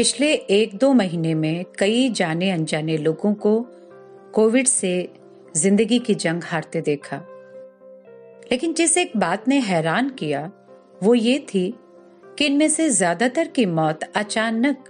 पिछले एक दो महीने में कई जाने अनजाने लोगों को कोविड से ज़िंदगी की जंग हारते देखा। लेकिन जिस एक बात ने हैरान किया, वो ये थी कि इनमें से ज़्यादातर की मौत अचानक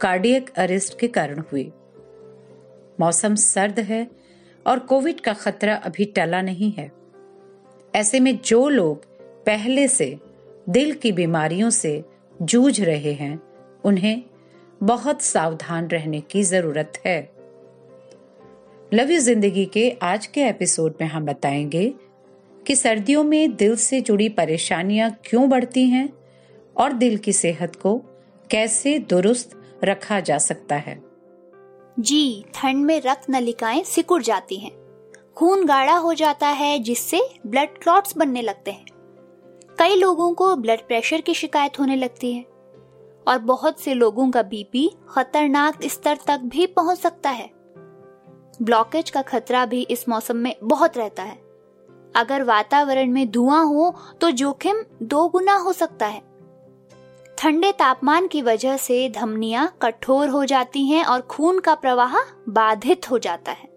कार्डियक अरेस्ट के कारण हुई। मौसम सर्द है और कोविड का खतरा अभी टला नहीं है। ऐसे में जो लोग पहले से दिल की बीमारियों से जूझ रहे हैं, उन्हें बहुत सावधान रहने की ज़रूरत है। लव यू ज़िंदगी के आज के एपिसोड में हम बताएँगे कि सर्दियों में दिल से जुड़ी परेशानियाँ क्यों बढ़ती हैं और दिल की सेहत को कैसे दुरुस्त रखा जा सकता है। जी, ठंड में रक्त नलिकाएँ सिकुड़ जाती हैं। खून गाढ़ा हो जाता है, जिससे ब्लड क्लॉट्स बनने लगते हैं। कई लोगों को ब्लड प्रेशर की शिकायत होने लगती है। और बहुत से लोगों का बीपी खतरनाक स्तर तक भी पहुँच सकता है। ब्लॉकेज का खतरा भी इस मौसम में बहुत रहता है। अगर वातावरण में धुआँ हो तो जोखिम दो गुना हो सकता है। ठंडे तापमान की वजह से धमनियाँ कठोर हो जाती हैं और खून का प्रवाह बाधित हो जाता है।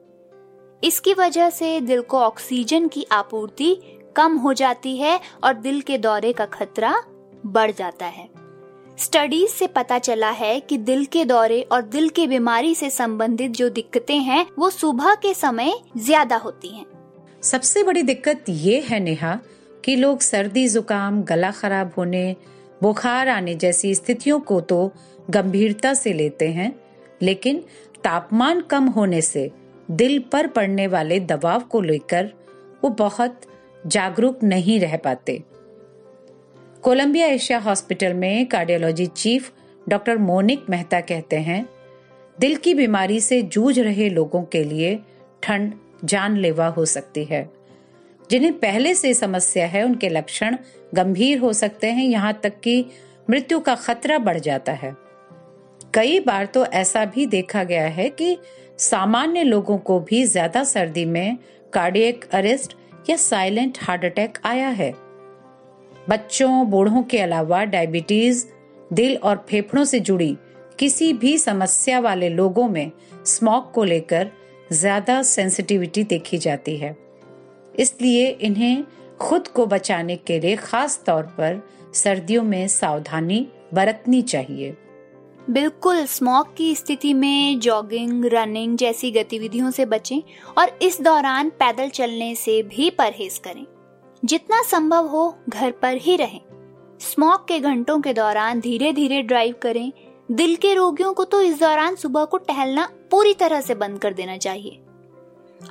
इसकी वजह से दिल को ऑक्सीजन की आपूर्ति कम हो जाती है और दिल के दौरे का खतरा बढ़ जाता है। स्टडीज़ से पता चला है कि दिल के दौरे और दिल की बीमारी से संबंधित जो दिक्कतें हैं, वो सुबह के समय ज़्यादा होती हैं। सबसे बड़ी दिक्कत ये है, नेहा, कि लोग सर्दी, जुकाम, गला खराब होने, बुखार आने जैसी स्थितियों को तो गंभीरता से लेते हैं, लेकिन तापमान कम होने से दिल पर पड़ने वाले दबाव को लेकर वो बहुत जागरूक नहीं रह पाते कोलंबिया एशिया हॉस्पिटल में cardiology chief doctor Monik Mehta कहते हैं, दिल की बीमारी से जूझ रहे लोगों के लिए ठंड जानलेवा हो सकती है। जिन्हें पहले से समस्या है, उनके लक्षण गंभीर हो सकते हैं। यहाँ तक कि मृत्यु का खतरा बढ़ जाता है। कई बार तो ऐसा भी देखा गया है कि सामान्य लोगों को भी ज़्यादा सर्दी में कार्डियक अरेस्ट या साइलेंट हार्ट अटैक आया है। बच्चों, बूढ़ों के अलावा डायबिटीज़ दिल और फेफड़ों से जुड़ी किसी भी समस्या वाले लोगों में स्मोक को लेकर ज़्यादा सेंसिटिविटी देखी जाती है। इसलिए इन्हें खुद को बचाने के लिए खास तौर पर सर्दियों में सावधानी बरतनी चाहिए। बिल्कुल स्मॉग की स्थिति में जॉगिंग रनिंग जैसी गतिविधियों से बचें और इस दौरान पैदल चलने से भी परहेज करें। जितना संभव हो घर पर ही रहें। स्मॉग के घंटों के दौरान धीरे धीरे ड्राइव करें। दिल के रोगियों को तो इस दौरान सुबह को टहलना पूरी तरह से बंद कर देना चाहिए।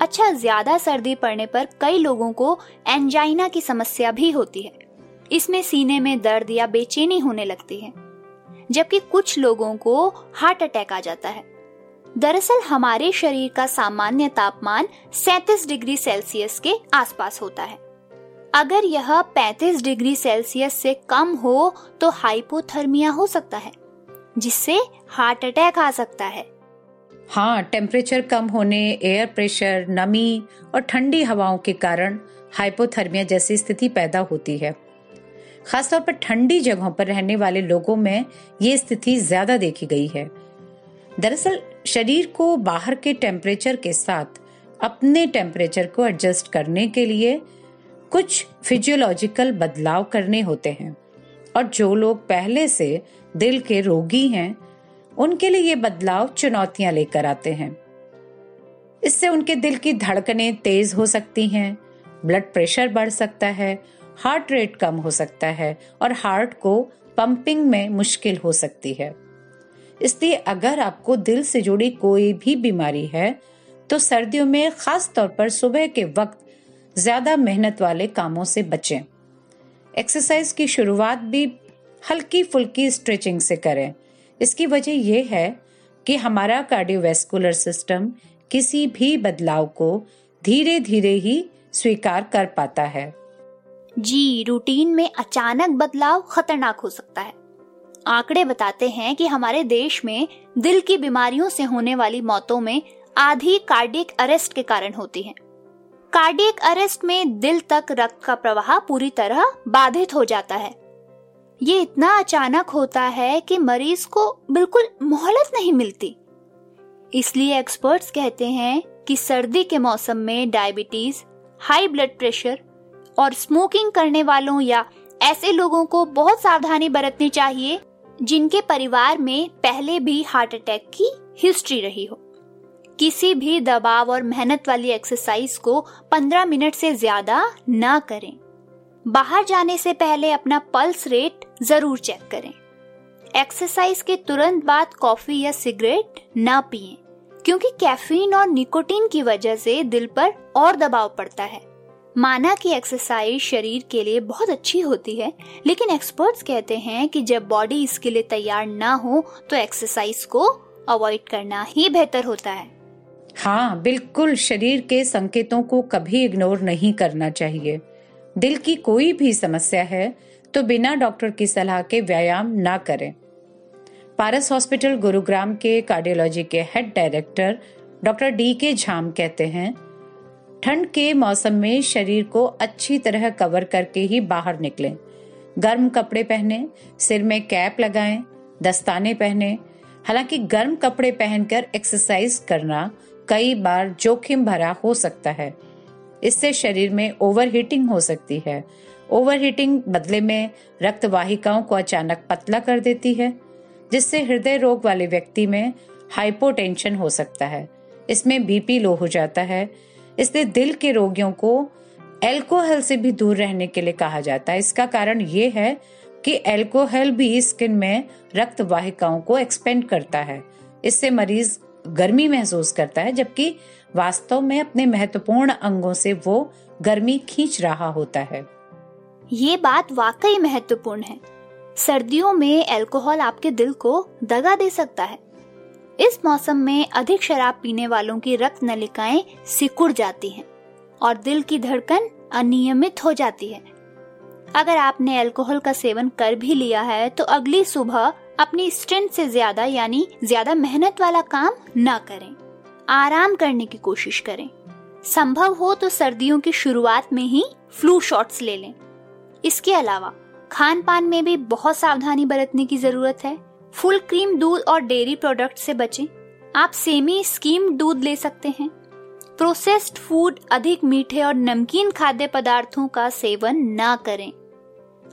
अच्छा ज़्यादा सर्दी पड़ने पर कई लोगों को एंजाइना की समस्या भी होती है। इसमें सीने में दर्द या बेचैनी होने लगती है, जबकि कुछ लोगों को हार्ट अटैक आ जाता है। दरअसल, हमारे शरीर का सामान्य तापमान 37 डिग्री सेल्सियस के आसपास होता है। अगर यह 35 डिग्री सेल्सियस से कम हो तो हाइपोथर्मिया हो सकता है, जिससे हार्ट अटैक आ सकता है। हाँ टेम्परेचर कम होने एयर प्रेशर नमी और ठंडी हवाओं के कारण हाइपोथर्मिया जैसी स्थिति पैदा होती है। खासतौर पर ठंडी जगहों पर रहने वाले लोगों में ये स्थिति ज़्यादा देखी गई है। दरअसल, शरीर को बाहर के टेम्परेचर के साथ अपने टेम्परेचर को एडजस्ट करने के लिए कुछ फिजियोलॉजिकल बदलाव करने होते हैं। और जो लोग पहले से दिल के रोगी हैं, उनके लिए ये बदलाव चुनौतियाँ लेकर आते हैं। इससे उनके दिल की धड़कनें तेज हो सकती हैं ब्लड प्रेशर बढ़ सकता है हार्ट रेट कम हो सकता है, और हार्ट को पंपिंग में मुश्किल हो सकती है। इसलिए अगर आपको दिल से जुड़ी कोई भी बीमारी है तो सर्दियों में खास तौर पर सुबह के वक्त ज़्यादा मेहनत वाले कामों से बचें। एक्सरसाइज की शुरुआत भी हल्की फुल्की स्ट्रेचिंग से करें। इसकी वजह यह है कि हमारा कार्डियोवैस्कुलर सिस्टम किसी भी बदलाव को धीरे धीरे ही स्वीकार कर पाता है। जी रूटीन में अचानक बदलाव खतरनाक हो सकता है। आंकड़े बताते हैं कि हमारे देश में दिल की बीमारियों से होने वाली मौतों में आधी कार्डियक अरेस्ट के कारण होती है। कार्डियक अरेस्ट में दिल तक रक्त का प्रवाह पूरी तरह बाधित हो जाता है। ये इतना अचानक होता है कि मरीज़ को बिल्कुल मोहलत नहीं मिलती। इसलिए एक्सपर्ट्स कहते हैं कि सर्दी के मौसम में डायबिटीज़, हाई ब्लड प्रेशर और स्मोकिंग करने वालों या ऐसे लोगों को बहुत सावधानी बरतनी चाहिए जिनके परिवार में पहले भी हार्ट अटैक की हिस्ट्री रही हो। किसी भी दबाव और मेहनत वाली एक्सरसाइज को 15 मिनट से ज़्यादा न करें। बाहर जाने से पहले अपना पल्स रेट ज़रूर चेक करें। एक्सरसाइज के तुरंत बाद कॉफ़ी या सिगरेट न पिए, क्योंकि कैफीन और निकोटीन की वजह से दिल पर और दबाव पड़ता है। माना कि एक्सरसाइज शरीर के लिए बहुत अच्छी होती है, लेकिन एक्सपर्ट्स कहते हैं कि जब बॉडी इसके लिए तैयार ना हो तो एक्सरसाइज को अवॉइड करना ही बेहतर होता है। हाँ बिल्कुल शरीर के संकेतों को कभी इग्नोर नहीं करना चाहिए। दिल की कोई भी समस्या है तो बिना डॉक्टर की सलाह के व्यायाम ना करें। पारस हॉस्पिटल गुरुग्राम के कार्डियोलॉजी के हेड डायरेक्टर डॉक्टर डी के झाम कहते हैं, ठंड के मौसम में शरीर को अच्छी तरह कवर करके ही बाहर निकलें। गर्म कपड़े पहने, सिर में कैप लगाएँ, दस्ताने पहने। हालाँकि गर्म कपड़े पहनकर एक्सरसाइज करना कई बार जोखिम भरा हो सकता है। इससे शरीर में ओवर हीटिंग हो सकती है। ओवर हीटिंग बदले में रक्त वाहिकाओं को अचानक पतला कर देती है, जिससे हृदय रोग वाले व्यक्ति में हाइपोटेंशन हो सकता है। इसमें बीपी लो हो जाता है। इसलिए दिल के रोगियों को एल्कोहल से भी दूर रहने के लिए कहा जाता है। इसका कारण ये है कि एल्कोहल भी स्किन में रक्त वाहिकाओं को एक्सपेंड करता है। इससे मरीज़ गर्मी महसूस करता है, जबकि वास्तव में अपने महत्वपूर्ण अंगों से वो गर्मी खींच रहा होता है। ये बात वाकई महत्वपूर्ण है। सर्दियों में अल्कोहल आपके दिल को दगा दे सकता है। इस मौसम में अधिक शराब पीने वालों की रक्त नलिकाएँ सिकुड़ जाती हैं और दिल की धड़कन अनियमित हो जाती है। अगर आपने अल्कोहल का सेवन कर भी लिया है तो अगली सुबह अपनी स्ट्रेंथ से ज़्यादा, यानी ज़्यादा मेहनत वाला काम न करें। आराम करने की कोशिश करें। संभव हो तो सर्दियों की शुरुआत में ही फ्लू शॉट्स ले लें। इसके अलावा खान पान में भी बहुत सावधानी बरतने की ज़रूरत है। फुल क्रीम दूध और डेयरी प्रोडक्ट से बचें। आप सेमी स्कीम दूध ले सकते हैं। प्रोसेस्ड फ़ूड, अधिक मीठे और नमकीन खाद्य पदार्थों का सेवन ना करें।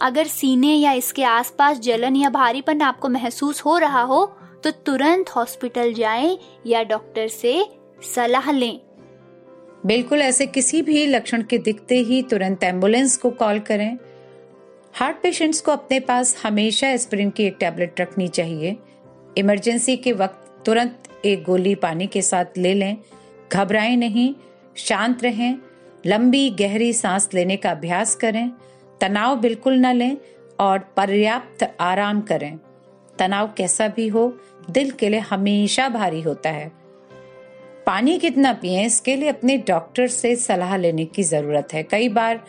अगर सीने या इसके आसपास जलन या भारीपन आपको महसूस हो रहा हो तो तुरंत हॉस्पिटल जाएँ या डॉक्टर से सलाह लें। बिल्कुल, ऐसे किसी भी लक्षण के दिखते ही तुरंत एंबुलेंस को कॉल करें। हार्ट पेशेंट्स को अपने पास हमेशा एस्पिरिन की एक टैबलेट रखनी चाहिए। इमरजेंसी के वक्त तुरंत एक गोली पानी के साथ ले लें। घबराएँ नहीं, शांत रहें। लंबी, गहरी सांस लेने का अभ्यास करें। तनाव बिल्कुल न लें और पर्याप्त आराम करें। तनाव कैसा भी हो दिल के लिए हमेशा भारी होता है। पानी कितना पिए इसके लिए अपने डॉक्टर से सलाह लेने की ज़रूरत है। कई बार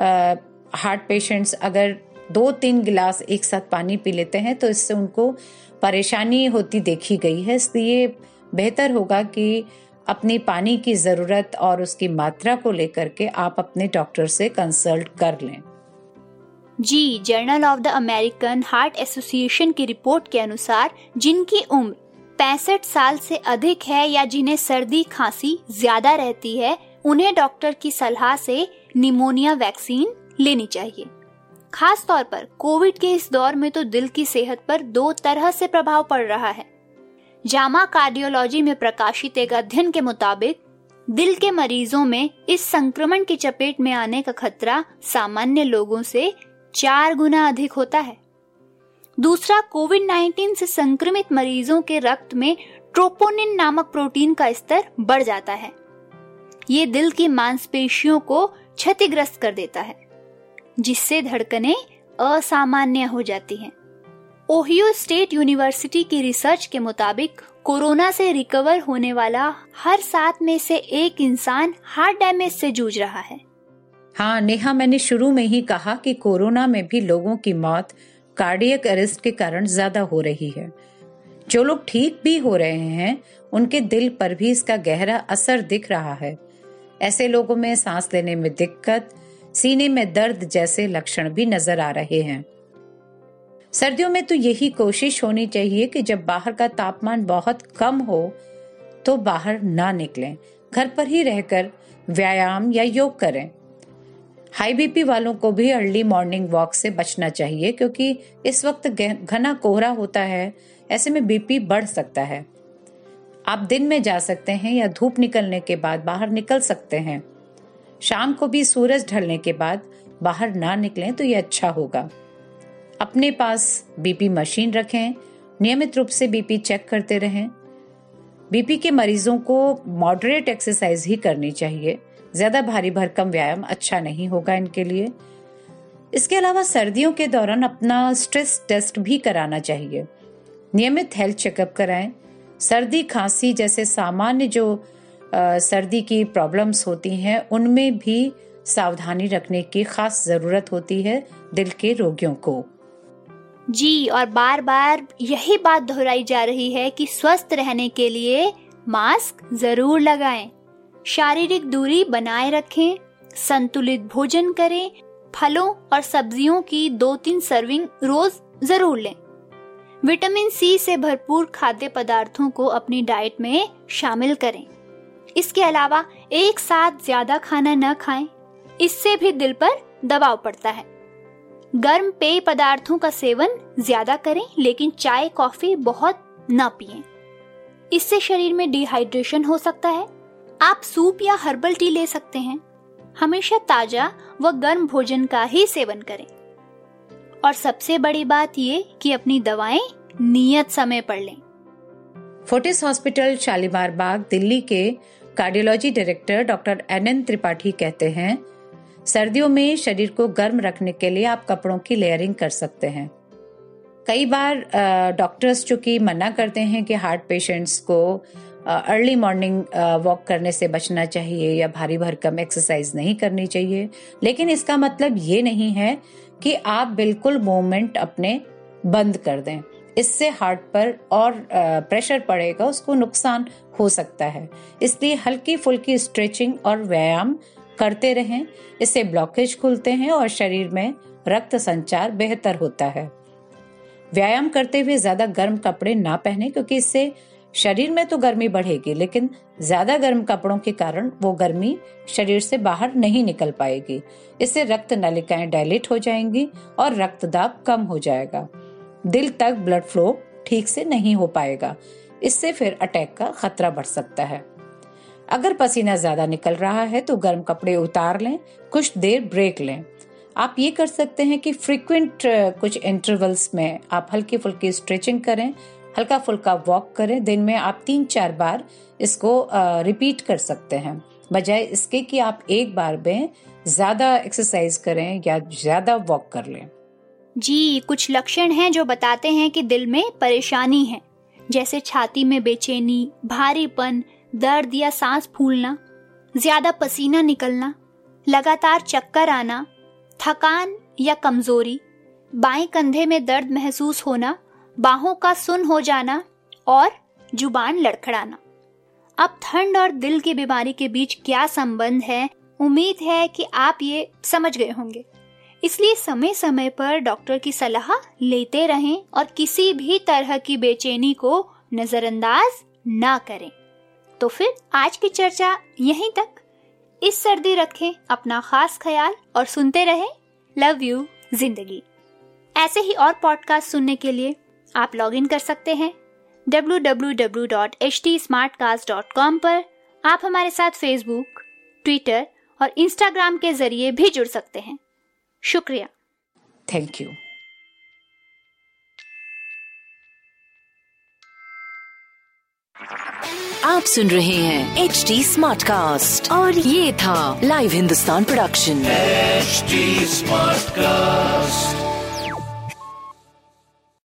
आ, हार्ट पेशेंट्स अगर दो तीन गिलास एक साथ पानी पी लेते हैं तो इससे उनको परेशानी होती देखी गई है। इसलिए बेहतर होगा कि अपनी पानी की ज़रूरत और उसकी मात्रा को लेकर के आप अपने डॉक्टर से कंसल्ट कर लें। जी journal of the American Heart Association की रिपोर्ट के अनुसार, जिनकी उम्र पैंसठ साल से अधिक है या जिन्हें सर्दी, खांसी ज़्यादा रहती है, उन्हें डॉक्टर की सलाह से निमोनिया वैक्सीन लेनी चाहिए। खास तौर पर कोविड के इस दौर में तो दिल की सेहत पर दो तरह से प्रभाव पड़ रहा है। जामा कार्डियोलॉजी में प्रकाशित एक अध्ययन के मुताबिक, दिल के मरीजों में इस संक्रमण की चपेट में आने का खतरा सामान्य लोगों से चार गुना अधिक होता है। दूसरा कोविड 19 से संक्रमित मरीजों के रक्त में ट्रोपोनिन नामक प्रोटीन का स्तर बढ़ जाता है। ये दिल की मांसपेशियों को क्षतिग्रस्त कर देता है, जिससे धड़कने असामान्य हो जाती हैं। ओहियो स्टेट यूनिवर्सिटी की रिसर्च के मुताबिक कोरोना से रिकवर होने वाला हर सात में से एक इंसान हार्ट डैमेज से जूझ रहा है। हाँ नेहा, मैंने शुरू में ही कहा कि कोरोना में भी लोगों की मौत कार्डियक अरेस्ट के कारण ज़्यादा हो रही है। जो लोग ठीक भी हो रहे हैं, उनके दिल पर भी इसका गहरा असर दिख रहा है। ऐसे लोगों में सांस लेने में दिक्कत, सीने में दर्द जैसे लक्षण भी नज़र आ रहे हैं। सर्दियों में तो यही कोशिश होनी चाहिए कि जब बाहर का तापमान बहुत कम हो तो बाहर ना निकलें। घर पर ही रहकर व्यायाम या योग करें। हाई बीपी वालों को भी अर्ली मॉर्निंग वॉक से बचना चाहिए, क्योंकि इस वक्त घना कोहरा होता है। ऐसे में बीपी बढ़ सकता है। आप दिन में जा सकते हैं या धूप निकलने के बाद बाहर निकल सकते हैं। शाम को भी सूरज ढलने के बाद बाहर ना निकलें तो ये अच्छा होगा। अपने पास बीपी मशीन रखें। नियमित रूप से बीपी चेक करते रहें। बीपी के मरीजों को मॉडरेट एक्सरसाइज ही करनी चाहिए। ज़्यादा भारी भरकम व्यायाम अच्छा नहीं होगा इनके लिए। इसके अलावा सर्दियों के दौरान अपना स्ट्रेस टेस्ट भी कराना चाहिए। नियमित हेल्थ चेकअप कराएँ। सर्दी खांसी जैसे सामान्य जो आ, सर्दी की प्रॉब्लम्स होती हैं उनमें भी सावधानी रखने की खास ज़रूरत होती है दिल के रोगियों को। जी और बार बार यही बात दोहराई जा रही है कि स्वस्थ रहने के लिए मास्क ज़रूर लगाएँ। शारीरिक दूरी बनाए रखें, संतुलित भोजन करें, फलों और सब्जियों की दो तीन सर्विंग रोज ज़रूर लें। विटामिन सी से भरपूर खाद्य पदार्थों को अपनी डाइट में शामिल करें। इसके अलावा एक साथ ज़्यादा खाना न खाएँ, इससे भी दिल पर दबाव पड़ता है। गर्म पेय पदार्थों का सेवन ज़्यादा करें, लेकिन चाय, कॉफ़ी बहुत न पिए। इससे शरीर में डिहाइड्रेशन हो सकता है। आप सूप या हर्बल टी ले सकते हैं। हमेशा ताज़ा व गर्म भोजन का ही सेवन करें। और सबसे बड़ी बात ये कि अपनी दवाएँ नियत समय पर लें। फोर्टिस हॉस्पिटल, शालीमार बाग, दिल्ली के cardiology director doctor N Tripathi कहते हैं, सर्दियों में शरीर को गर्म रखने के लिए आप कपड़ों की लेयरिंग कर सकते हैं। कई बार डॉक्टर्स चूँकि मना करते हैं कि हार्ट पेशेंट्स को अर्ली मॉर्निंग वॉक करने से बचना चाहिए या भारी भरकम एक्सरसाइज नहीं करनी चाहिए। लेकिन इसका मतलब ये नहीं है कि आप बिल्कुल मूवमेंट अपने बंद कर दें। इससे हार्ट पर और प्रेशर पड़ेगा, उसको नुकसान हो सकता है। इसलिए हल्की फुल्की स्ट्रेचिंग और व्यायाम करते रहें। इससे ब्लॉकेज खुलते हैं और शरीर में रक्त संचार बेहतर होता है। व्यायाम करते हुए ज़्यादा गर्म कपड़े ना पहने, क्योंकि इससे शरीर में तो गर्मी बढ़ेगी, लेकिन ज़्यादा गर्म कपड़ों के कारण वो गर्मी शरीर से बाहर नहीं निकल पाएगी। इससे रक्त नलिकाएँ डायलेट हो जाएँगी और रक्त दाब कम हो जाएगा। दिल तक ब्लड फ्लो ठीक से नहीं हो पाएगा। इससे फिर अटैक का खतरा बढ़ सकता है। अगर पसीना ज़्यादा निकल रहा है तो गर्म कपड़े उतार लें, कुछ देर ब्रेक लें। आप ये कर सकते हैं कि फ्रीक्वेंट कुछ इंटरवल्स में आप हल्की फुल्की स्ट्रेचिंग करें हल्का फुल्का वॉक करें। दिन में आप तीन चार बार इसको रिपीट कर सकते हैं। बजाय इसके कि आप एक बार में ज़्यादा एक्सरसाइज करें या ज़्यादा वॉक कर लें। जी, कुछ लक्षण हैं जो बताते हैं कि दिल में परेशानी है। जैसे छाती में बेचैनी, भारीपन, दर्द या सांस फूलना, ज़्यादा पसीना निकलना, लगातार चक्कर आना, थकान या कमज़ोरी, बाएँ कंधे में दर्द महसूस होना बाहों का सुन हो जाना और ज़ुबान लड़खड़ाना। अब ठंड और दिल की बीमारी के बीच क्या संबंध है? उम्मीद है कि आप ये समझ गए होंगे। इसलिए समय समय पर डॉक्टर की सलाह लेते रहें और किसी भी तरह की बेचैनी को नजरअंदाज ना करें। तो फिर आज की चर्चा यहीं तक। इस सर्दी रखें, अपना खास ख्याल और सुनते रहें। लव यू, ज़िंदगी। ऐसे ही और पॉडकास्ट सुनने के लिए आप लॉग इन कर सकते हैं www.htsmartcast.com पर आप हमारे साथ फेसबुक ट्विटर और इंस्टाग्राम के ज़रिए भी जुड़ सकते हैं। शुक्रिया। थैंक यू आप सुन रहे हैं एच डी स्मार्ट कास्ट और ये था live Hindustan production smart Smartcast.